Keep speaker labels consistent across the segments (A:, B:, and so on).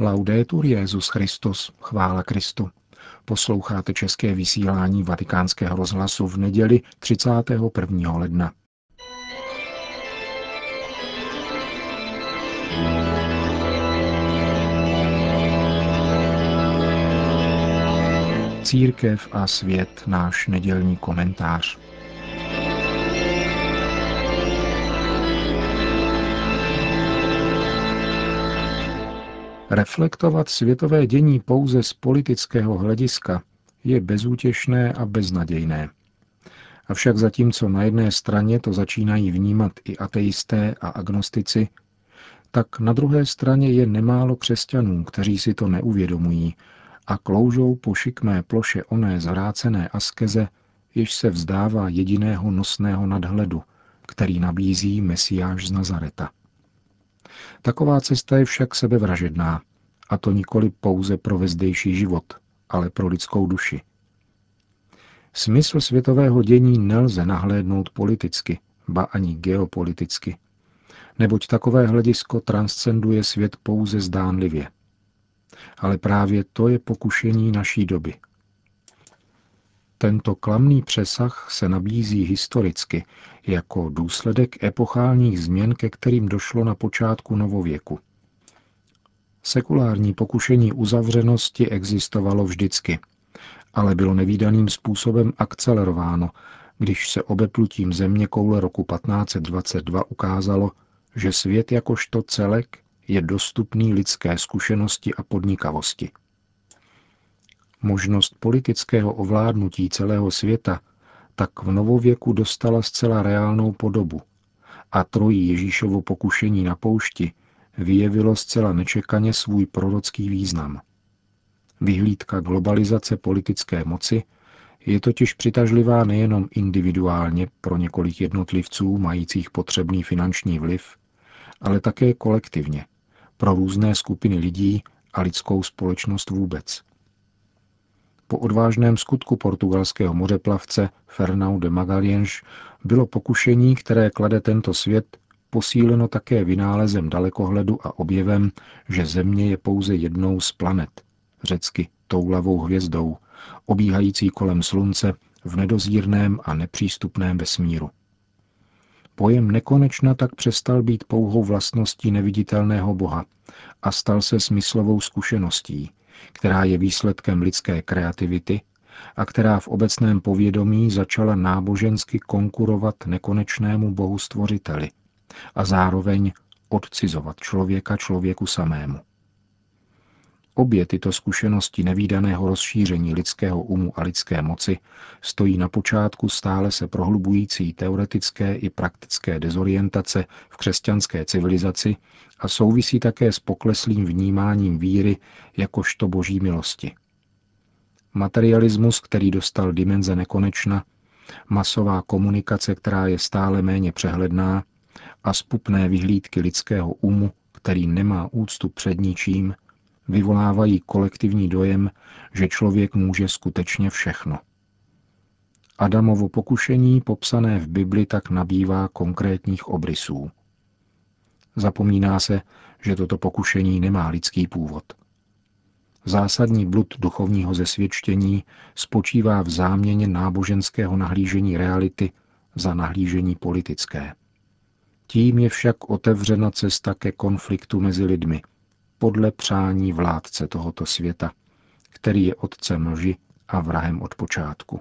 A: Laudetur Jezus Christus, chvála Kristu. Posloucháte české vysílání Vatikánského rozhlasu v neděli 31. ledna. Církev a svět, náš nedělní komentář. Reflektovat světové dění pouze z politického hlediska je bezútěšné a beznadějné. Avšak zatímco na jedné straně to začínají vnímat i ateisté a agnostici, tak na druhé straně je nemálo křesťanů, kteří si to neuvědomují a kloužou po šikmé ploše oné zvrácené askeze, jež se vzdává jediného nosného nadhledu, který nabízí Mesiáš z Nazareta. Taková cesta je však sebevražedná, a to nikoli pouze pro vezdejší život, ale pro lidskou duši. Smysl světového dění nelze nahlédnout politicky, ba ani geopoliticky, neboť takové hledisko transcenduje svět pouze zdánlivě. Ale právě to je pokušení naší doby. Tento klamný přesah se nabízí historicky jako důsledek epochálních změn, ke kterým došlo na počátku novověku. Sekulární pokušení uzavřenosti existovalo vždycky, ale bylo nevýdaným způsobem akcelerováno, když se obeplutím země koule roku 1522 ukázalo, že svět jakožto celek je dostupný lidské zkušenosti a podnikavosti. Možnost politického ovládnutí celého světa tak v novověku dostala zcela reálnou podobu a trojí Ježíšovo pokušení na poušti vyjevilo zcela nečekaně svůj prorocký význam. Vyhlídka globalizace politické moci je totiž přitažlivá nejenom individuálně pro několik jednotlivců majících potřebný finanční vliv, ale také kolektivně pro různé skupiny lidí a lidskou společnost vůbec. Po odvážném skutku portugalského mořeplavce Fernau de Magalhães bylo pokušení, které klade tento svět, posíleno také vynálezem dalekohledu a objevem, že Země je pouze jednou z planet, řecky toulavou hvězdou, obíhající kolem Slunce v nedozírném a nepřístupném vesmíru. Pojem nekonečna tak přestal být pouhou vlastností neviditelného Boha a stal se smyslovou zkušeností, která je výsledkem lidské kreativity a která v obecném povědomí začala nábožensky konkurovat nekonečnému bohu stvořiteli a zároveň odcizovat člověka člověku samému. Obě tyto zkušenosti nevýdaného rozšíření lidského umu a lidské moci stojí na počátku stále se prohlubující teoretické i praktické dezorientace v křesťanské civilizaci a souvisí také s pokleslým vnímáním víry jakožto boží milosti. Materialismus, který dostal dimenze nekonečna, masová komunikace, která je stále méně přehledná, a spupné vyhlídky lidského umu, který nemá úctu před ničím, vyvolávají kolektivní dojem, že člověk může skutečně všechno. Adamovo pokušení popsané v Bibli tak nabývá konkrétních obrysů. Zapomíná se, že toto pokušení nemá lidský původ. Zásadní blud duchovního zesvědčení spočívá v záměně náboženského nahlížení reality za nahlížení politické. Tím je však otevřena cesta ke konfliktu mezi lidmi, podle přání vládce tohoto světa, který je otcem lži a vrahem od počátku.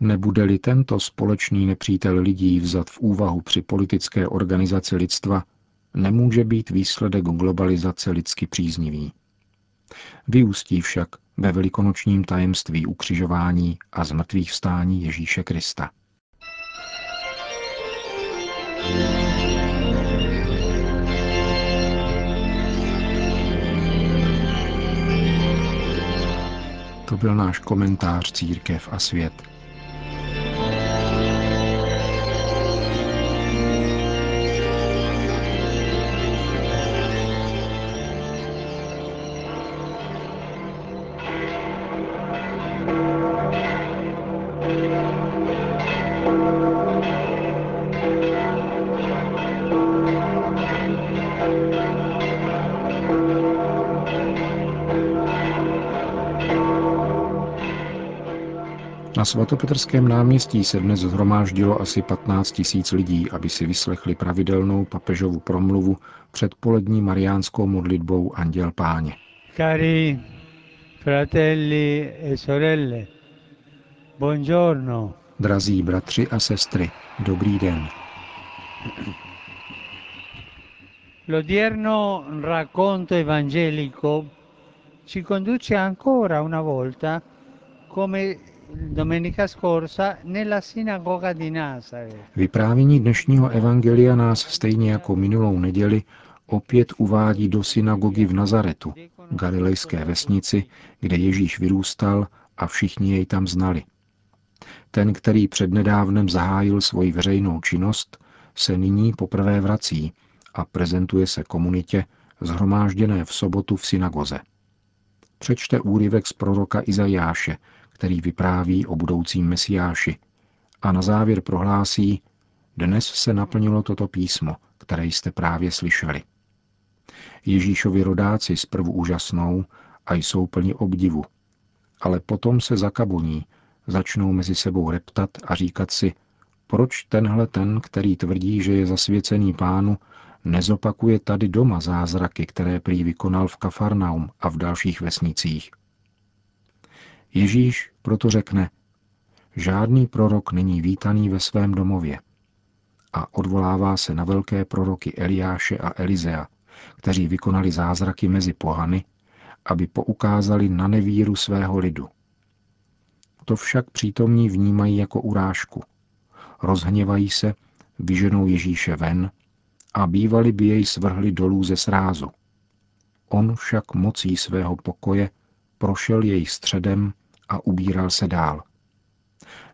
A: Nebude-li tento společný nepřítel lidí vzat v úvahu při politické organizaci lidstva, nemůže být výsledek globalizace lidsky příznivý. Vyústí však ve velikonočním tajemství ukřižování a zmrtvých vstání Ježíše Krista. To byl náš komentář Církev a svět. Na svatopetrském náměstí se dnes zhromáždilo asi 15 tisíc lidí, aby si vyslechli pravidelnou papežovu promluvu před polední mariánskou modlitbou Anděl Páně.
B: Cari fratelli e sorelle, buongiorno.
A: Drazí bratři a sestry, dobrý den.
B: L'odierno racconto evangelico ci conduce ancora una volta, come domenica scorsa, nella sinagoga di Nazareth.
A: Vyprávění dnešního evangelia nás stejně jako minulou neděli opět uvádí do synagogy v Nazaretu, galilejské vesnici, kde Ježíš vyrůstal a všichni jej tam znali. Ten, který přednedávnem zahájil svoji veřejnou činnost, se nyní poprvé vrací a prezentuje se komunitě zhromážděné v sobotu v synagoze. Přečte úryvek z proroka Izajáše, který vypráví o budoucím mesiáši a na závěr prohlásí, dnes se naplnilo toto písmo, které jste právě slyšeli. Ježíšovi rodáci zprvu úžasnou a jsou plni obdivu, ale potom se zakabuní, začnou mezi sebou reptat a říkat si, proč tenhle ten, který tvrdí, že je zasvěcený pánu, nezopakuje tady doma zázraky, které prý vykonal v Kafarnaum a v dalších vesnicích. Ježíš proto řekne, žádný prorok není vítaný ve svém domově a odvolává se na velké proroky Eliáše a Elizea, kteří vykonali zázraky mezi pohany, aby poukázali na nevíru svého lidu. To však přítomní vnímají jako urážku. Rozhněvají se, vyženou Ježíše ven a bývali by jej svrhli dolů ze srázu. On však mocí svého pokoje prošel jej středem a ubíral se dál.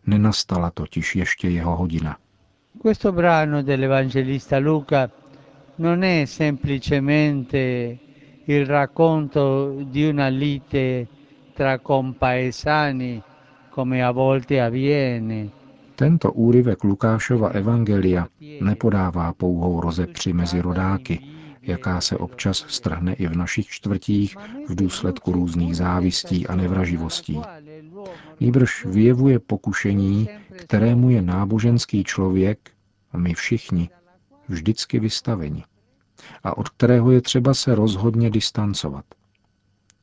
A: Nenastala totiž ještě jeho hodina.
B: Questo brano dell'Evangelista Luca non è semplicemente il racconto di una lite tra compaesani, come a volte avviene.
A: Tento úryvek Lukášova evangelia nepodává pouhou rozepři mezi rodáky, jaká se občas strhne i v našich čtvrtích v důsledku různých závistí a nevraživostí. Nýbrž vyjevuje pokušení, kterému je náboženský člověk, a my všichni, vždycky vystaveni a od kterého je třeba se rozhodně distancovat.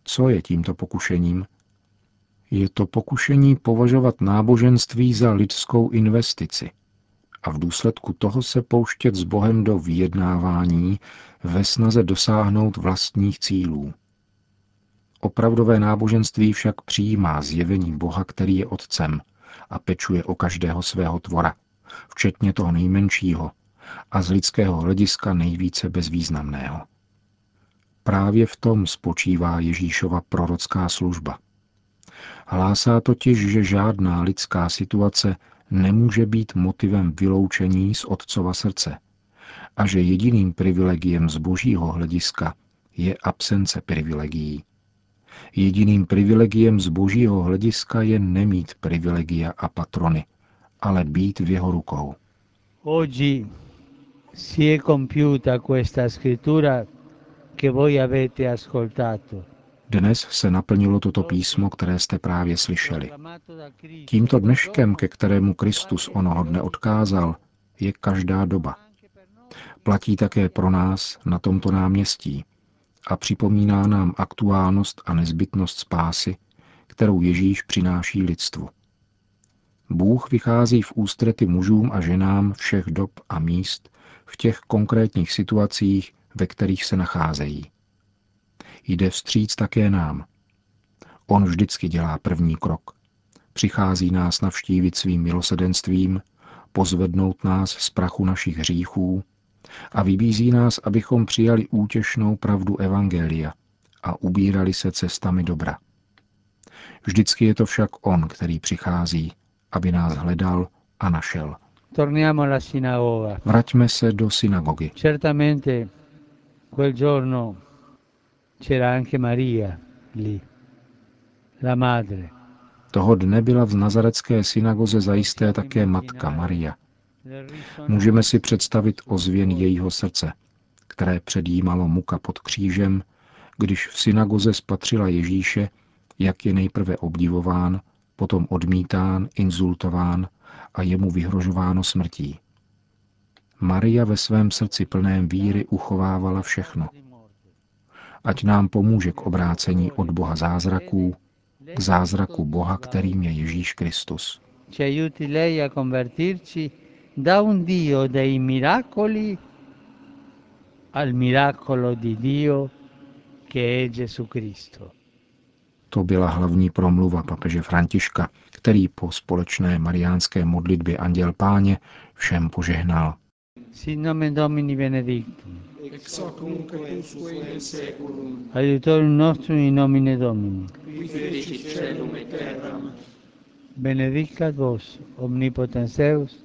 A: Co je tímto pokušením? Je to pokušení považovat náboženství za lidskou investici a v důsledku toho se pouštět s Bohem do vyjednávání ve snaze dosáhnout vlastních cílů. Opravdové náboženství však přijímá zjevení Boha, který je Otcem a pečuje o každého svého tvora, včetně toho nejmenšího a z lidského hlediska nejvíce bezvýznamného. Právě v tom spočívá Ježíšova prorocká služba. Hlásá totiž, že žádná lidská situace nemůže být motivem vyloučení z Otcova srdce a že jediným privilegiem z božího hlediska je absence privilegií. Jediným privilegiem z božího hlediska je nemít privilegia a patrony, ale být v jeho rukou.
B: Oggi si è compiuta questa scrittura che voi avete ascoltato.
A: Dnes se naplnilo toto písmo, které jste právě slyšeli. Tímto dneškem, ke kterému Kristus onoho dne odkázal, je každá doba. Platí také pro nás na tomto náměstí a připomíná nám aktuálnost a nezbytnost spásy, kterou Ježíš přináší lidstvu. Bůh vychází v ústrety mužům a ženám všech dob a míst v těch konkrétních situacích, ve kterých se nacházejí. Jde vstříc také nám. On vždycky dělá první krok. Přichází nás navštívit svým milosedenstvím, pozvednout nás z prachu našich hříchů a vybízí nás, abychom přijali útěšnou pravdu Evangelia a ubírali se cestami dobra. Vždycky je to však On, který přichází, aby nás hledal a našel. Vraťme se do synagogy.
B: Certamente quel giorno c'era anche Maria lì, la madre.
A: Toho dne byla v nazarecké synagoze zajisté také matka Maria. Můžeme si představit ozvěn jejího srdce, které předjímalo muka pod křížem, když v synagoze spatřila Ježíše, jak je nejprve obdivován potom odmítán, insultován a je mu vyhrožováno smrtí. Maria ve svém srdci plném víry uchovávala všechno. Ať nám pomůže k obrácení od Boha zázraků k zázraku Boha, kterým je Ježíš Kristus.
B: Ci aiuti lei a convertirci da un Dio dei miracoli al miracolo di Dio che è Gesù Cristo.
A: To byla hlavní promluva papeže Františka, který po společné mariánské modlitbě Anděl Páně všem požehnal.
B: Sin nomen Domini benedictum.
C: ex hoc nunc et usque in seculum,
B: Aiutorium nostrum in nomine Domini.
C: qui fecit celum et terram,
B: Benedicat vos omnipotens Deus,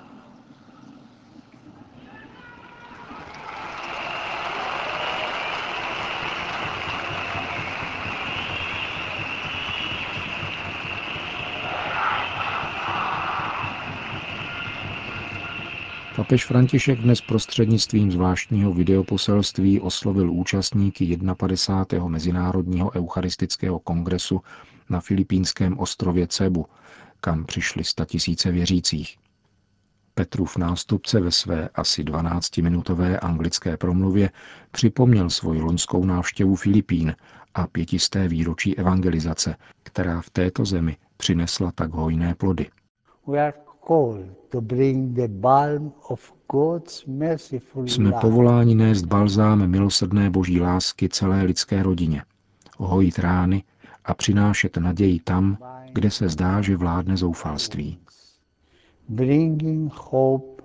A: Papež František dnes prostřednictvím zvláštního videoposelství oslovil účastníky 51. Mezinárodního eucharistického kongresu na filipínském ostrově Cebu, kam přišli statisíce věřících. Petrův nástupce ve své asi 12-minutové anglické promluvě připomněl svoji loňskou návštěvu Filipín a pětisté výročí evangelizace, která v této zemi přinesla tak hojné plody.
B: We are called to bring the balm of God's merciful
A: Jsme povoláni nést balzám milosrdné boží lásky celé lidské rodině, hojit rány a přinášet naději tam, kde se zdá, že vládne zoufalství.
B: bringing hope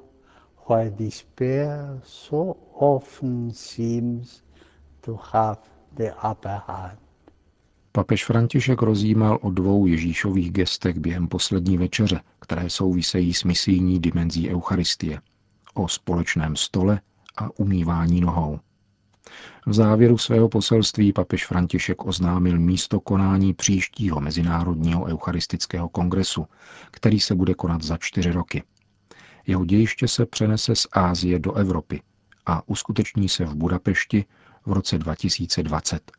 B: where despair so often seems to have the upper hand.
A: Papež František rozjímal o dvou Ježíšových gestech během poslední večeře, které souvisejí s misijní dimenzí Eucharistie. O společném stole a umývání nohou. V závěru svého poselství papež František oznámil místo konání příštího Mezinárodního eucharistického kongresu, který se bude konat za čtyři roky. Jeho dějiště se přenese z Ázie do Evropy a uskuteční se v Budapešti v roce 2020.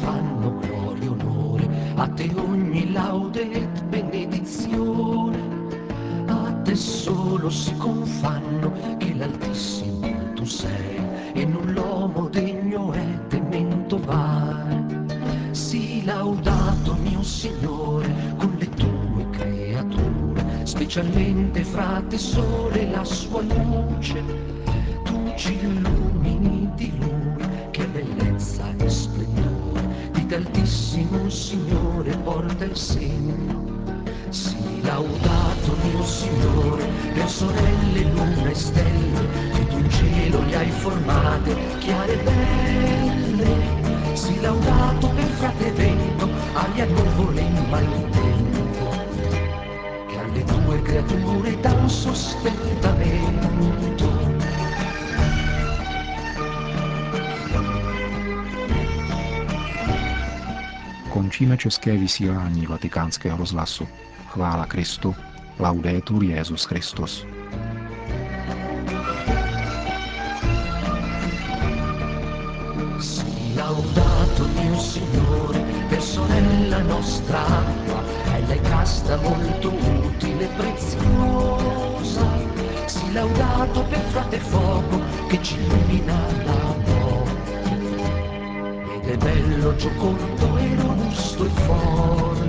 D: Si confanno gloria e onore, a te ogni laude et benedizione. A te solo si confanno che l'Altissimo tu sei, e non l'uomo degno è temento vai. Sii laudato mio Signore con le tue creature, specialmente fra te sole e la sua luce tu ci illumini di lui, di d'altissimo Signore porta il segno. Sii laudato mio Signore, per sorelle, luna e stelle, che tu in cielo le hai formate, chiare e belle. Sii laudato per frate vento, aria nuvole in maltempo, che alle tue creature dà un sostentamento.
A: Končíme české vysílání vatikánského rozhlasu. Chvála Kristu. Laudetur Jezus Christus.
D: Laudato Dio Signore, per sorella nostra acqua, e lei casta molto utile e preziosa. Sii laudato per frate fuoco, che ci illumina la è bello, giocondo e robusto e forte.